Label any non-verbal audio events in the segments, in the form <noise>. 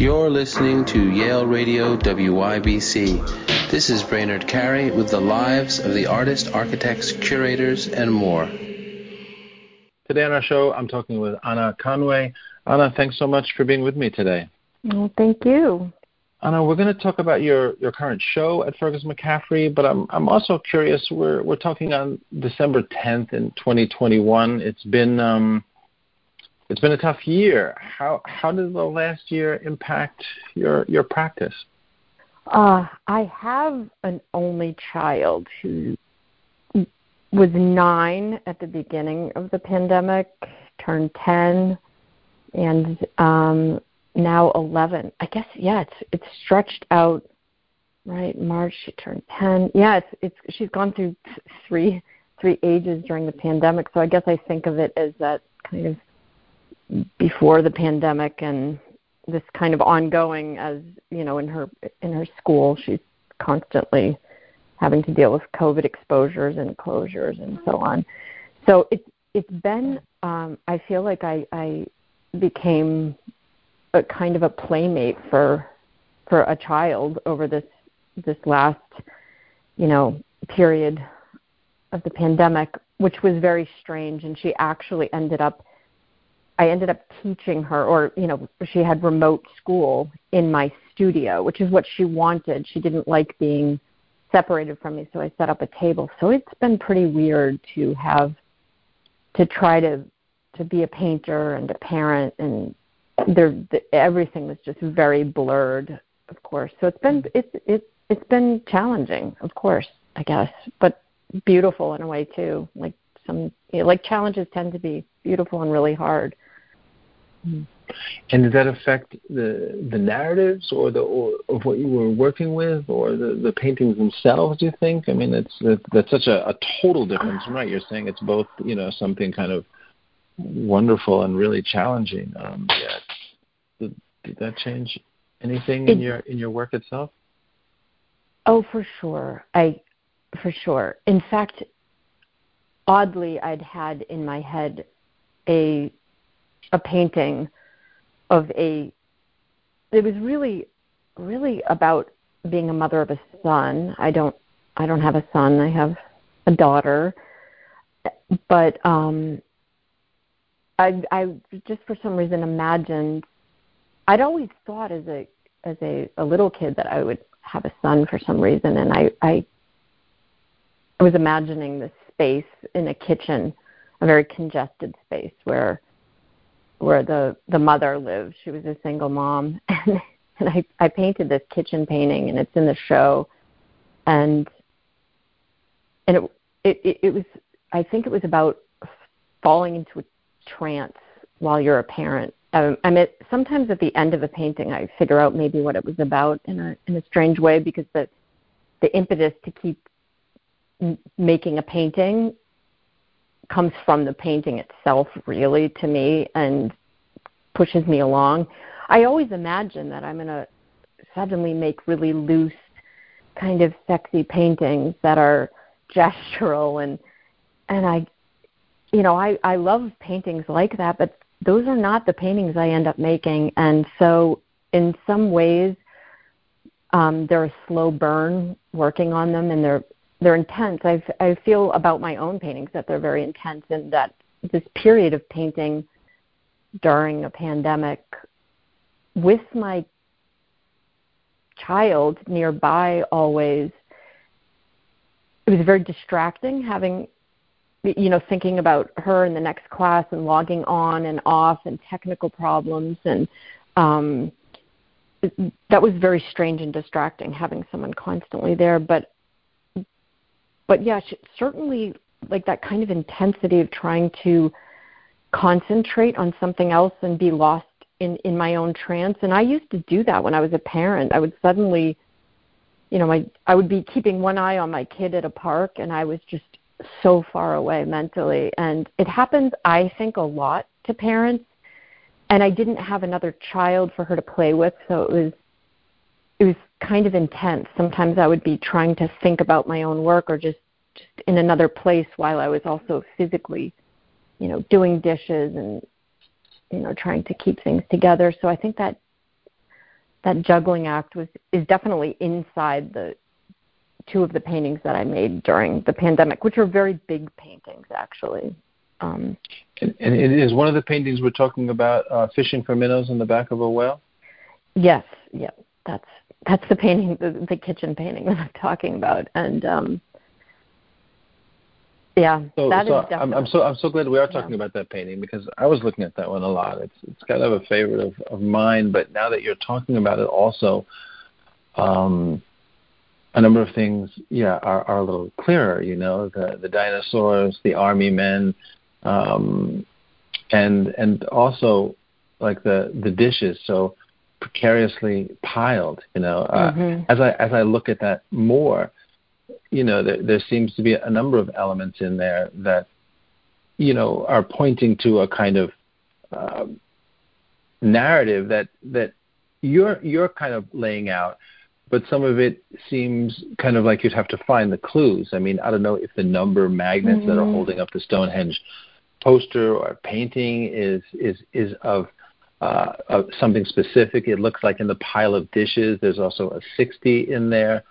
You're listening to Yale Radio WYBC. This is Brainard Carey with the lives of the artists, architects, curators, and more. Today on our show, I'm talking with Anna Conway. Anna, thanks so much for being with me today. Well, thank you. Anna, we're going to talk about your, your current show at Fergus McCaffrey, but I'm I'm also curious. We're we're talking on December 10th in 2021. It's been um, it's been a tough year. How how did the last year impact your your practice? Uh, I have an only child who was nine at the beginning of the pandemic, turned ten, and um, now eleven. I guess yeah, it's it's stretched out. Right, March she turned ten. Yeah, it's it's she's gone through three three ages during the pandemic. So I guess I think of it as that kind of before the pandemic and this kind of ongoing as you know in her in her school she's constantly having to deal with covid exposures and closures and so on. So it's it's been um i feel like i i became a kind of a playmate for for a child over this this last you know period of the pandemic which was very strange. And she actually ended up I ended up teaching her, or you know, she had remote school in my studio, which is what she wanted. She didn't like being separated from me, so I set up a table. So it's been pretty weird to have to try to to be a painter and a parent, and there the, everything was just very blurred, of course. So it's been it's it's it's been challenging, of course, I guess, but beautiful in a way too. Like some you know, like challenges tend to be beautiful and really hard. And did that affect the the narratives or the or of what you were working with, or the the paintings themselves? Do you think? I mean, it's that, that's such a, a total difference, right? You're saying it's both, you know, something kind of wonderful and really challenging. Um, yeah. Did, did that change anything in your in your work itself? Oh, for sure. I for sure. In fact, oddly, I'd had in my head a a painting of a it was really really about being a mother of a son. I don't i don't have a son. I have a daughter. But um i i just for some reason imagined i'd always thought as a as a a little kid that i would have a son for some reason. And i i i was imagining this space in a kitchen a very congested space where where the the mother lived. She was a single mom, <laughs> and and I I painted this kitchen painting, and it's in the show, and and it it it was I think it was about falling into a trance while you're a parent. Um, I mean, sometimes at the end of a painting, I figure out maybe what it was about in a in a strange way because the the impetus to keep making a painting comes from the painting itself really to me and pushes me along. I always imagine that I'm going to suddenly make really loose kind of sexy paintings that are gestural and and I you know, I I love paintings like that, but those are not the paintings I end up making and so in some ways um they're a slow burn working on them and they're they're intense. I, I feel about my own paintings that they're very intense and that this period of painting during a pandemic with my child nearby always it was very distracting having you know thinking about her in the next class and logging on and off and technical problems and um that was very strange and distracting having someone constantly there but but yeah, certainly like that kind of intensity of trying to concentrate on something else and be lost in in my own trance. And i used to do that when i was a parent. I would suddenly you know my i would be keeping one eye on my kid at a park and i was just so far away mentally. And it happens i think a lot to parents. And i didn't have another child for her to play with so it was it was kind of intense. Sometimes I would be trying to think about my own work or just just in another place while I was also physically, you know, doing dishes and you know, trying to keep things together. So I think that that juggling act was is definitely inside the two of the paintings that I made during the pandemic, which are very big paintings actually. Um, and, and it is one of the paintings we're talking about uh, fishing for minnows in the back of a whale. Yes, yeah, that's that's the painting, the, the kitchen painting that I'm talking about, and um, yeah, so, that so is definitely. I'm, I'm, so I'm so glad we are talking yeah. about that painting because I was looking at that one a lot. It's it's kind of a favorite of, of mine, but now that you're talking about it, also, um, a number of things, yeah, are, are a little clearer. You know, the the dinosaurs, the army men, um, and and also like the the dishes. So precariously piled. You know, uh, mm-hmm. as I as I look at that more, you know, there, there seems to be a number of elements in there that, you know, are pointing to a kind of uh, narrative that that you're you're kind of laying out, but some of it seems kind of like you'd have to find the clues. I mean, I don't know if the number magnets mm-hmm. that are mm-hmm. holding up the Stonehenge poster or painting is is is of uh, something specific. It looks like in the pile of dishes, there's also a 60 in there.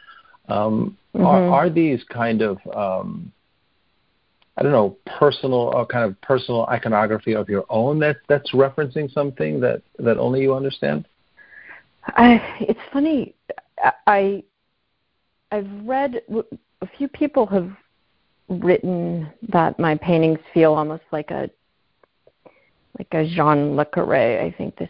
Um, mm-hmm. are, are these kind of um, I don't know personal or uh, kind of personal iconography of your own that that's referencing something that that only you understand? I, it's funny. I I've read a few people have written that my paintings feel almost like a like a Jean Le Carre. I think this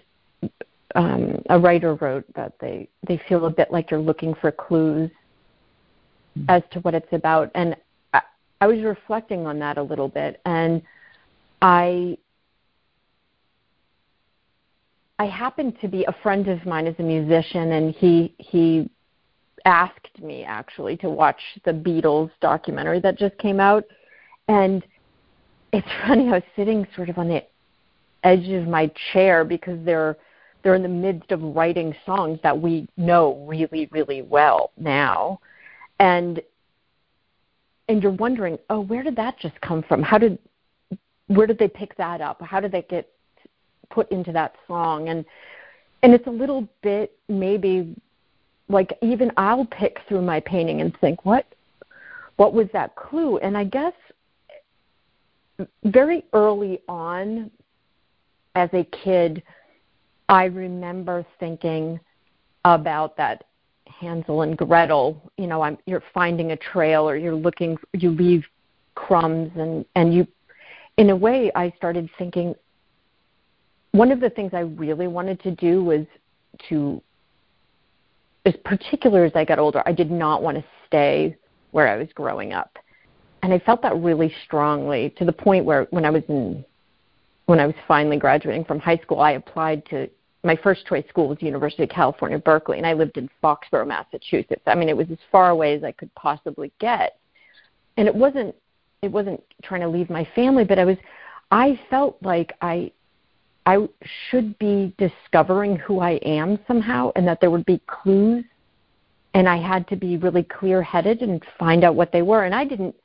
um, a writer wrote that they they feel a bit like you're looking for clues as to what it's about. And I, I was reflecting on that a little bit, and I I happened to be a friend of mine as a musician, and he he asked me actually to watch the Beatles documentary that just came out, and it's <laughs> funny. I was sitting sort of on the edge of my chair because they're they're in the midst of writing songs that we know really really well now and and you're wondering, oh, where did that just come from? How did where did they pick that up? How did they get put into that song? And and it's a little bit maybe like even I'll pick through my painting and think, what what was that clue? And I guess very early on as a kid, I remember thinking about that Hansel and Gretel, you know, I'm, you're finding a trail or you're looking, you leave crumbs and, and you, in a way, I started thinking one of the things I really wanted to do was to, as particular as I got older, I did not want to stay where I was growing up. And I felt that really strongly to the point where when I was in, when I was finally graduating from high school, I applied to my first choice school was University of California, Berkeley, and I lived in Foxborough, Massachusetts. I mean, it was as far away as I could possibly get. And it wasn't it wasn't trying to leave my family, but I was I felt like I I should be discovering who I am somehow and that there would be clues and I had to be really clear-headed and find out what they were. And I didn't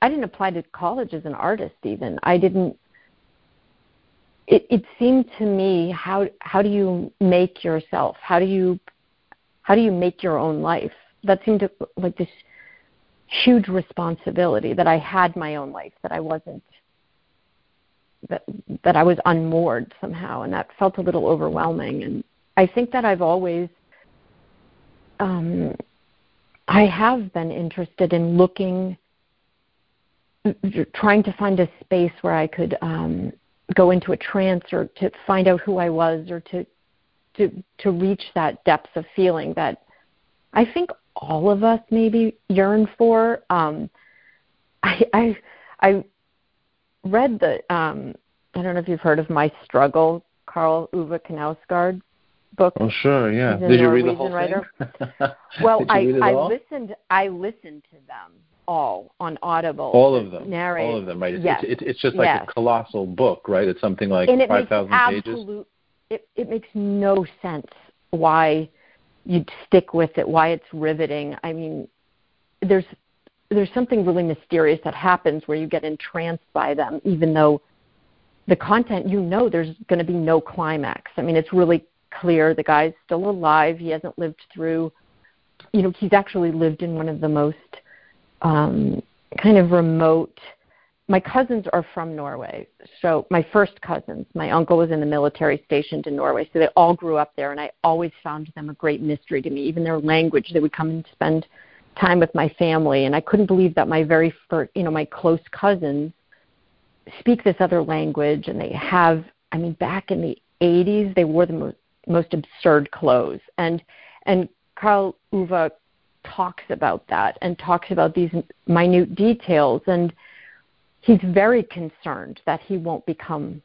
I didn't apply to college as an artist even. I didn't it, it seemed to me how how do you make yourself? How do you how do you make your own life? That seemed to, like this huge responsibility that I had my own life, that I wasn't that that I was unmoored somehow, and that felt a little overwhelming. And I think that I've always um, I have been interested in looking, trying to find a space where I could um, go into a trance or to find out who I was or to to to reach that depth of feeling that I think all of us maybe yearn for. Um, I I I read the um, I don't know if you've heard of My Struggle, Karl Ove Knausgaard book. Oh sure, yeah. Did you read the whole writer. thing? <laughs> well, I I listened I listened to them all on Audible. All of them. Narrated. All of them, right? It's, yes. it's, it's just like yes. a colossal book, right? It's something like and it 5,000 pages. It, it makes no sense why you'd stick with it, why it's riveting. I mean, there's there's something really mysterious that happens where you get entranced by them, even though the content you know there's going to be no climax. I mean, it's really clear. The guy's still alive. He hasn't lived through, you know, he's actually lived in one of the most um, kind of remote. My cousins are from Norway. So my first cousins, my uncle was in the military stationed in Norway. So they all grew up there, and I always found them a great mystery to me. Even their language, they would come and spend time with my family, and I couldn't believe that my very first, you know, my close cousins speak this other language, and they have. I mean, back in the 80s, they wore the most, most absurd clothes, and and Karl Ove talks about that and talks about these minute details, and he's very concerned that he won't become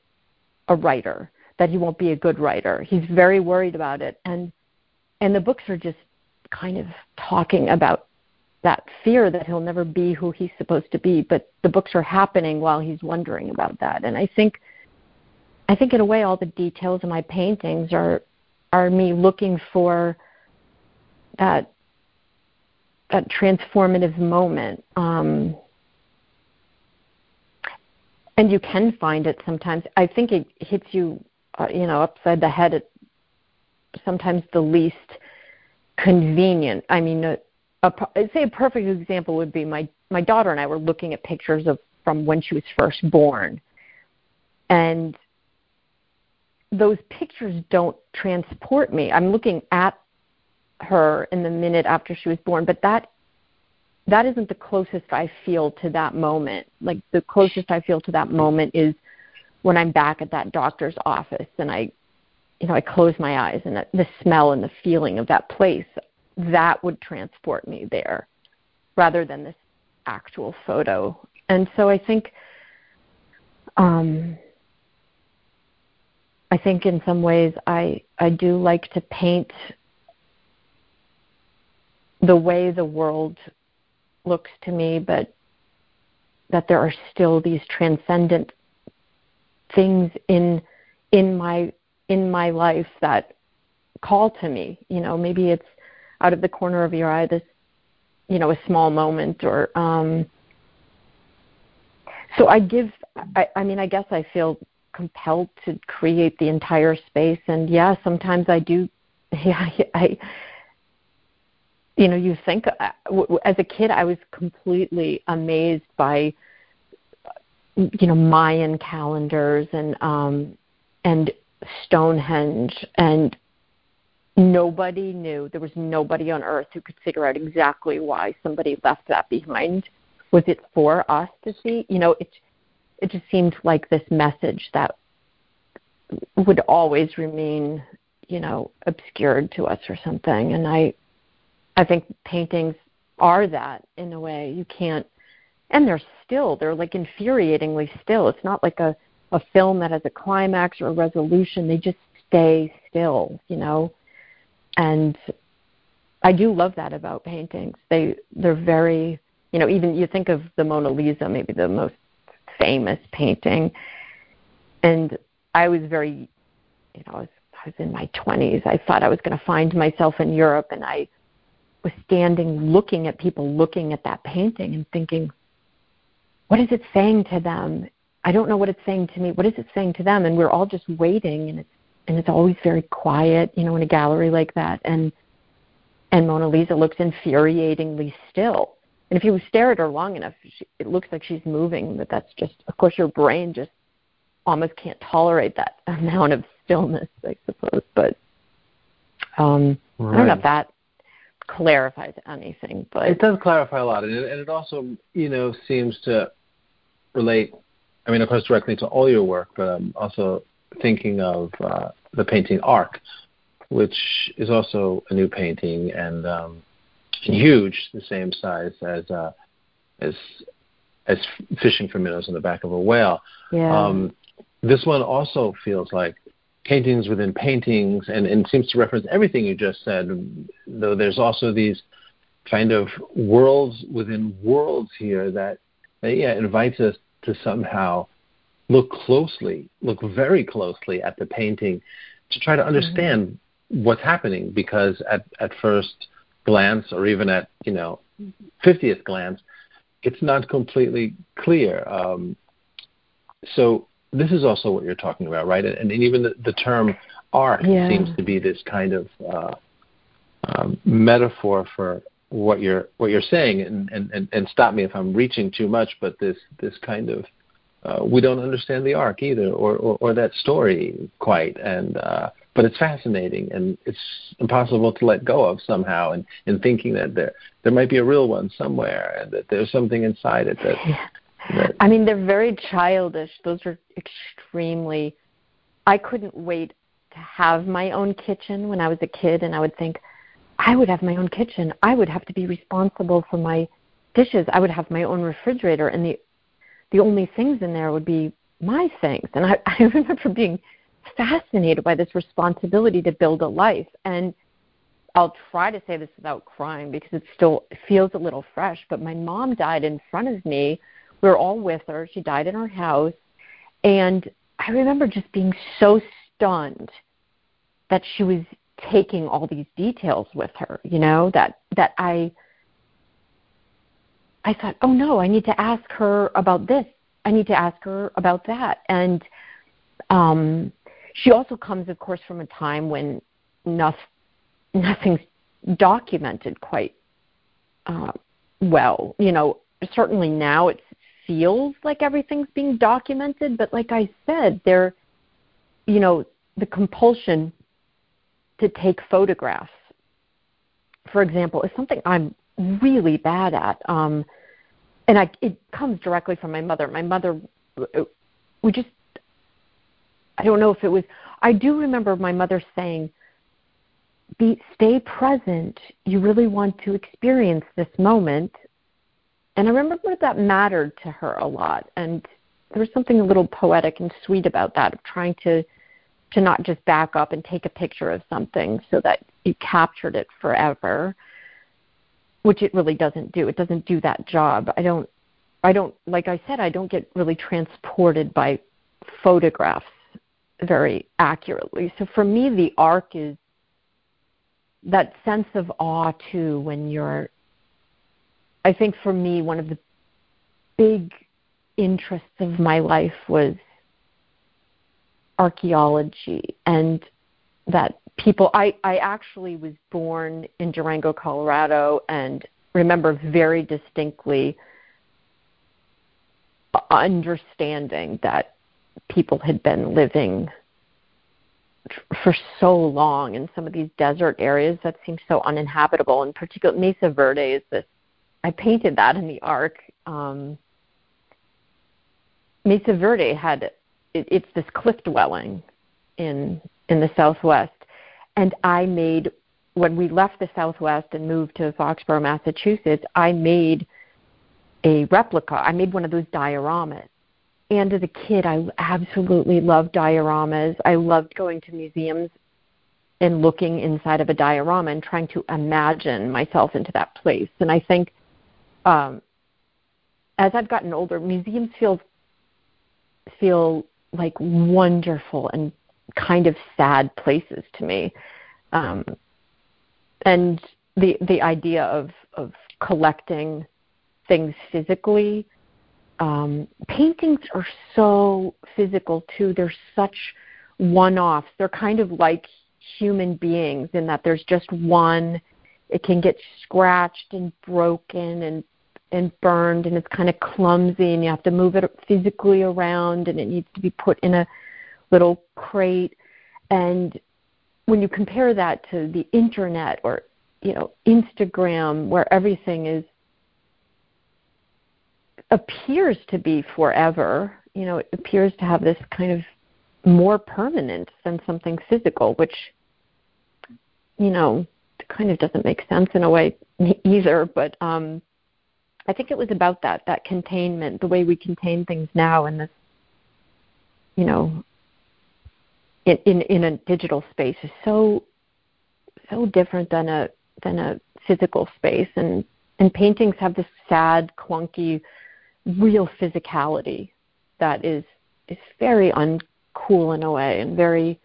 a writer, that he won't be a good writer. He's very worried about it, and and the books are just kind of talking about that fear that he'll never be who he's supposed to be. But the books are happening while he's wondering about that. And i think i think in a way all the details of my paintings are are me looking for that that transformative moment um and you can find it sometimes. I think it hits you uh, you know upside the head at sometimes the least convenient. I mean uh, a, I'd say a perfect example would be my my daughter and I were looking at pictures of from when she was first born, and those pictures don't transport me. I'm looking at her in the minute after she was born, but that that isn't the closest I feel to that moment. Like the closest I feel to that moment is when I'm back at that doctor's office and I you know, I close my eyes and the smell and the feeling of that place that would transport me there rather than this actual photo. And so I think um, I think in some ways I I do like to paint the way the world looks to me, but that there are still these transcendent things in in my in my life that call to me. You know, maybe it's out of the corner of your eye this you know a small moment or um so i give i i mean i guess i feel compelled to create the entire space and yeah sometimes i do <laughs> yeah i you know you think uh, as a kid i was completely amazed by you know mayan calendars and um and stonehenge and nobody knew there was nobody on earth who could figure out exactly why somebody left that behind. Was it for us to see? You know it it just seemed like this message that would always remain you know obscured to us or something and i i think paintings are that in a way. You can't and they're still they're like infuriatingly still. It's not like a a film that has a climax or a resolution. They just stay still you know? And I do love that about paintings. They they're very you know even you think of the Mona Lisa, maybe the most famous painting, and I was very you know I was, I was in my 20s. I thought I was going to find myself in Europe, and I was standing looking at people looking at that painting and thinking, what is it saying to them? I don't know what it's saying to me. What is it saying to them? And we're all just waiting, and it's and it's always very quiet, you know, in a gallery like that. And and Mona Lisa looks infuriatingly still. And if you stare at her long enough, she, it looks like she's moving, but that's just, of course, your brain just almost can't tolerate that <laughs> amount of stillness, I suppose. But um, right. I don't know if that clarifies anything, but it does clarify a lot, and it, and it also, you know, seems to relate. I mean, of course, directly to all your work, but um, also thinking of uh, the painting Arc, which is also a new painting and um, huge, the same size as uh, as as fishing for minnows in the back of a whale. Yeah. Um, this one also feels like paintings within paintings, and, and seems to reference everything you just said. Though there's also these kind of worlds within worlds here that, that yeah invites us to somehow look closely, look very closely at the painting to try to mm-hmm. understand mm-hmm. what's happening because at, at first glance or even at, you know, 50th glance, it's not completely clear. Um, so this is also what you're talking about, right? And, and even the, the term ark Yeah. seems to be this kind of uh, um, metaphor for what you're what you're saying, and, and, and, stop me if I'm reaching too much, but this this kind of uh, we don't understand the arc either, or, or, or that story quite, and uh, but it's fascinating and it's impossible to let go of somehow, and, and thinking that there there might be a real one somewhere, and that there's something inside it that. I mean, they're very childish. Those are extremely. I couldn't wait to have my own kitchen when I was a kid, and I would think, I would have my own kitchen. I would have to be responsible for my dishes. I would have my own refrigerator, and the the only things in there would be my things. And I, <laughs> I remember being fascinated by this responsibility to build a life. And I'll try to say this without crying because it still feels a little fresh. But my mom died in front of me. We were all with her. She died in our house, and I remember just being so stunned that she was taking all these details with her. You know that that I I thought, oh no, I need to ask her about this. I need to ask her about that. And um, she also comes, of course, from a time when nothing, nothing's documented quite uh, well. You know, certainly now it feels like everything's being documented, but like I said, there, you know, the compulsion to take photographs, for example, is something I'm really bad at. Um, and I, it comes directly from my mother. My mother, we just, I don't know if it was, I do remember my mother saying, be, stay present. You really want to experience this moment. And I remember that mattered to her a lot. And there was something a little poetic and sweet about that of trying to to not just back up and take a picture of something so that you captured it forever which it really doesn't do. It doesn't do that job. I don't i don't like i said i don't get really transported by photographs very accurately. So for me the arc is that sense of awe too when you're i think for me one of the big interests of my life was archaeology and that people I, I actually was born in Durango, Colorado and remember very distinctly understanding that people had been living for so long in some of these desert areas that seem so uninhabitable and particularly Mesa Verde is this I painted that in the ark. Um, Mesa Verde had it, it's this cliff dwelling in in the southwest. And i made when we left the southwest and moved to foxborough massachusetts i made a replica. I made one of those dioramas. And as a kid i absolutely loved dioramas. I loved going to museums and looking inside of a diorama and trying to imagine myself into that place. And i think um as i've gotten older museums feel feel like wonderful and kind of sad places to me. Um, and the the idea of of collecting things physically. Um, paintings are so physical too. They're such one-offs. They're kind of like human beings in that there's just one. It can get scratched and broken and and burned and it's kind of clumsy and you have to move it physically around and it needs to be put in a little crate. And when you compare that to the internet or you know Instagram where everything is appears to be forever you know it appears to have this kind of more permanent than something physical which you know kind of doesn't make sense in a way <laughs> either but um I think it was about that that containment, the way we contain things now in this, you know, in in, in a digital space is so so different than a than a physical space, and and paintings have this sad, clunky, real physicality that is is very uncool in a way and very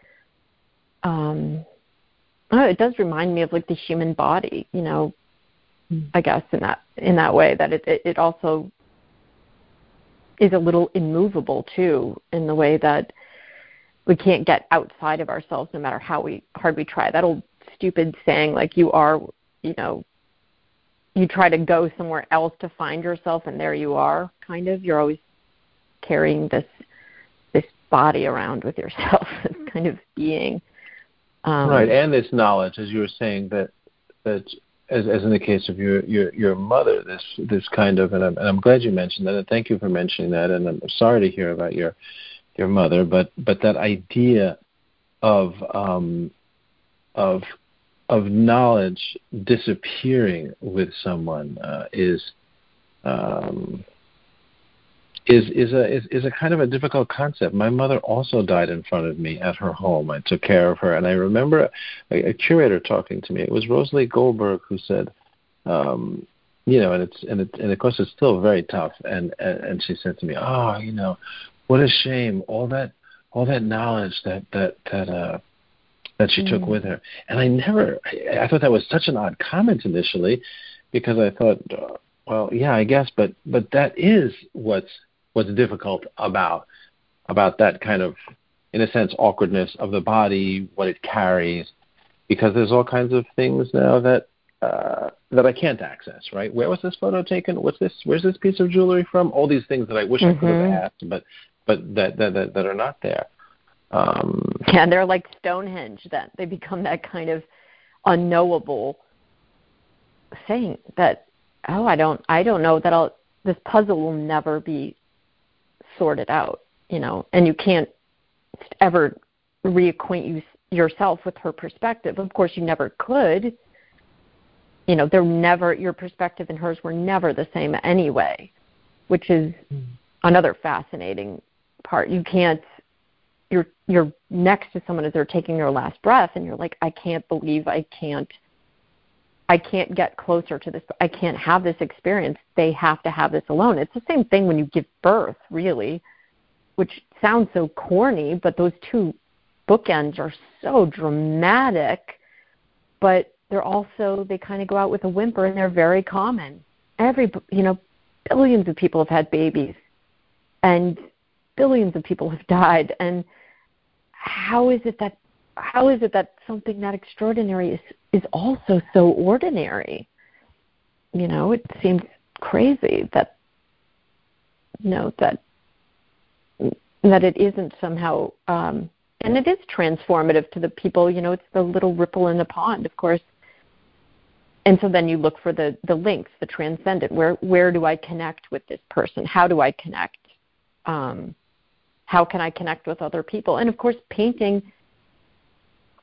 um oh, it does remind me of like the human body, you know, I guess in that in that way that it, it, also is a little immovable too in the way that we can't get outside of ourselves no matter how we hard we try. That old stupid saying like you are, you know, you try to go somewhere else to find yourself and there you are kind of you're always carrying this this body around with yourself <laughs> this kind of being um, right and this knowledge as you were saying that that as, as in the case of your, your your mother this this kind of and I'm, and I'm glad you mentioned that and thank you for mentioning that and I'm sorry to hear about your your mother but but that idea of um of of knowledge disappearing with someone uh, is um, is is a is, is a kind of a difficult concept. My mother also died in front of me at her home. I took care of her, and I remember a, a curator talking to me. It was RoseLee Goldberg who said, um, you know, and it's and it and of course it's still very tough. And and, and she said to me, oh, you know, what a shame all that all that knowledge that that that uh that she mm. took with her. And I never, I, I thought that was such an odd comment initially, because I thought, uh, well, yeah, I guess, but but that is what's what's difficult about about that kind of, in a sense, awkwardness of the body, what it carries, because there's all kinds of things now that uh, that I can't access. Right? Where was this photo taken? What's this? Where's this piece of jewelry from? All these things that I wish mm-hmm. I could have mm-hmm. asked, but but that that that, that are not there. Um, yeah, they're like Stonehenge. that they become that kind of unknowable thing that oh, I don't, I don't know that I'll. This puzzle will never be sorted out, you know, and you can't ever reacquaint you yourself with her perspective. Of course, you never could. You know, they're never your perspective and hers were never the same anyway, which is mm. another fascinating part. You can't you're you're next to someone as they're taking their last breath and you're like i can't believe i can't i can't get closer to this i can't have this experience. They have to have this alone. It's the same thing when you give birth really which sounds so corny but those two bookends are so dramatic. But they're also they kind of go out with a whimper and they're very common. Every you know billions of people have had babies and billions of people have <laughs> died. And how is it that how is it that something that extraordinary is is also so ordinary? You know, it seems crazy that you know that that it isn't somehow um and it is transformative to the people, you know, it's the little ripple in the pond, of course. And so then you look for the the links, the transcendent. Where where do I connect with this person? How do I connect? Um, how can I connect with other people? And of course, painting,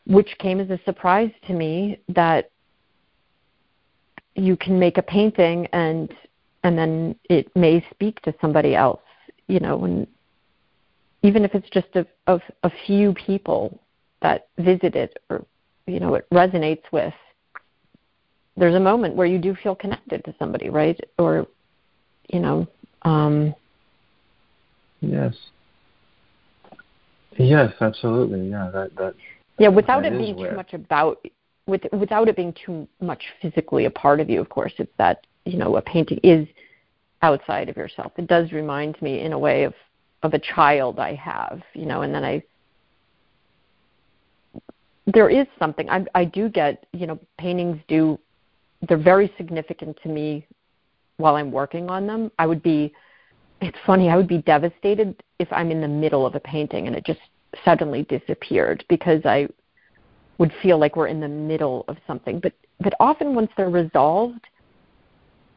which came as a surprise to me that you can make a painting and and then it may speak to somebody else, you know, and even if it's just a, of a few people that visit it or you know it resonates with there's a moment where you do feel connected to somebody right or you know um yes Yes, absolutely. Yeah, that that. Yeah, without that it being where... too much about, with without it being too much physically a part of you. Of course, it's that you know a painting is outside of yourself. It does remind me in a way of of a child I have, you know, and then I there is something I I do get, you know, paintings do they're very significant to me while I'm working on them. I would be it's funny, I would be devastated if I'm in the middle of a painting and it just suddenly disappeared because I would feel like we're in the middle of something. But but often once they're resolved,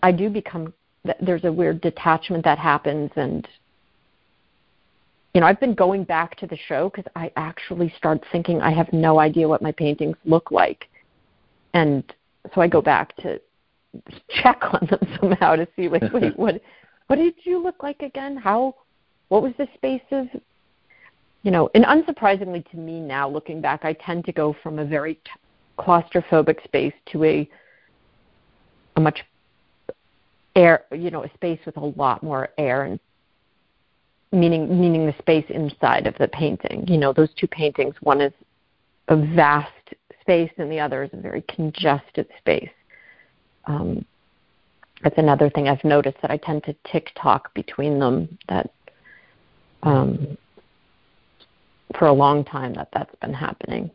I do become there's a weird detachment that happens and you know, I've been going back to the show because I actually start thinking I have no idea what my paintings look like. And so I go back to <laughs> check on them <laughs> somehow to see like wait <laughs> what what did you look like again? How what was the space of you know, and unsurprisingly to me now looking back, I tend to go from a very claustrophobic space to a a much air, you know, a space with a lot more air and meaning meaning the space inside of the painting. You know, those two paintings, one is a vast space and the other is a very congested space. Um, that's another thing I've noticed that I tend to tick tock between them. That um, for a long time that that's been happening.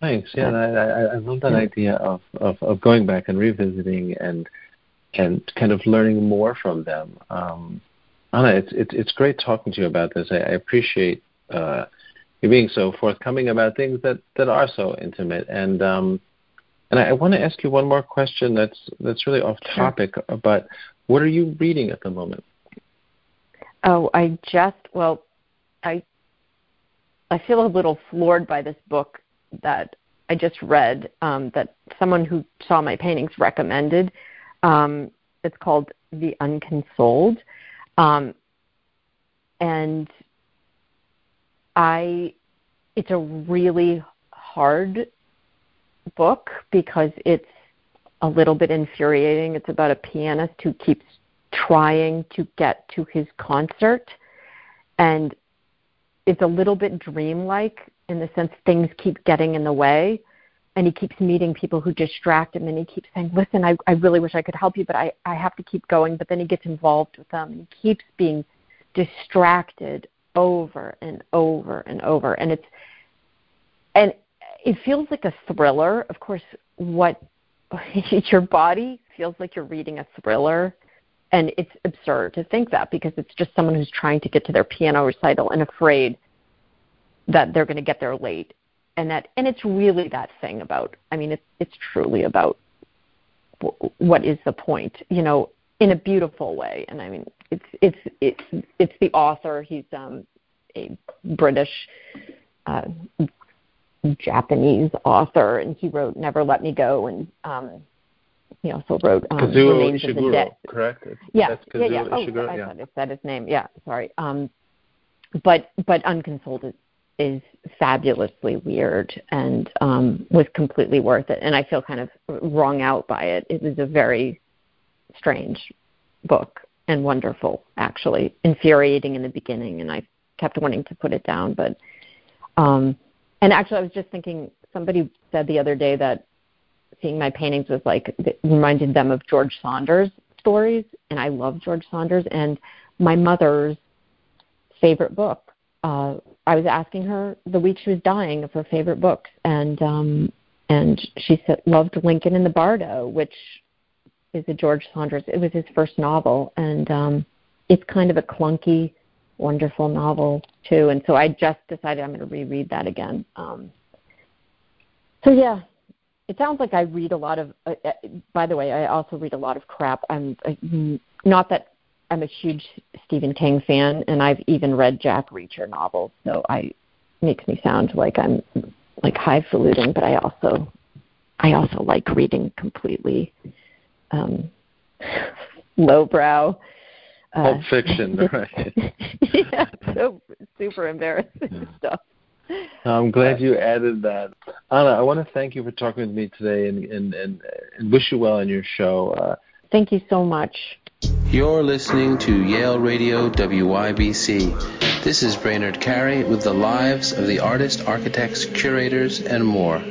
Thanks. Yeah, I, I, I love that idea of, of, of going back and revisiting and and kind of learning more from them. Um, Anna, it's, it's it's great talking to you about this. I, I appreciate uh, you being so forthcoming about things that, that are so intimate. And um, and I, I want to ask you one more question that's that's really off topic. Sure. But what are you reading at the moment? Oh, I just well, I I feel a little floored by this book that I just read um, that someone who saw my paintings recommended. Um, it's called The Unconsoled. Um, and I, it's a really hard book because it's a little bit infuriating. It's about a pianist who keeps trying to get to his concert and it's a little bit dreamlike in the sense things keep getting in the way and he keeps meeting people who distract him and he keeps saying listen i, I really wish i could help you but I, I have to keep going. But then he gets involved with them and he keeps being distracted over and over and over. And it's and it feels like a thriller. Of course what <laughs> your body feels like you're reading a thriller and it's absurd to think that because it's just someone who's trying to get to their piano recital and afraid that they're going to get there late. And that and it's really that thing about i mean it's it's truly about what is the point you know in a beautiful way. And i mean it's it's it's it's the author. He's um a british uh japanese author and he wrote never let me go and um he also wrote um, Kazuo Remains Ishiguro, of the Dead. Correct. yeah, yeah, yeah. Oh, Ishiguro, I yeah. thought it said his name. Yeah, sorry. Um, but but Unconsoled is is fabulously weird and um, was completely worth it. And I feel kind of wrung out by it. It was a very strange book and wonderful, actually, infuriating in the beginning, and I kept wanting to put it down. But um, and actually, I was just thinking. Somebody said the other day that seeing my paintings was like reminded them of George Saunders stories, and I love George Saunders. And my mother's favorite book uh, I was asking her the week she was dying of her favorite books, and um, and she said loved Lincoln in the Bardo, which is a George Saunders. It was his first novel, and um, it's kind of a clunky, wonderful novel too. And so I just decided I'm going to reread that again. Um, so yeah, it sounds like I read a lot of. Uh, uh, by the way, I also read a lot of crap. I'm uh, not that I'm a huge Stephen King fan, and I've even read Jack Reacher novels. So I makes me sound like I'm like highfalutin, but I also I also like reading completely um, <laughs> lowbrow. Uh, Pulp fiction, <laughs> right? <laughs> yeah, so super embarrassing stuff. I'm glad you added that, Anna. I want to thank you for talking with me today, and and and, and wish you well in your show. Uh, thank you so much. You're listening to Yale Radio WYBC. This is Brainard Carey with the lives of the artists, architects, curators, and more.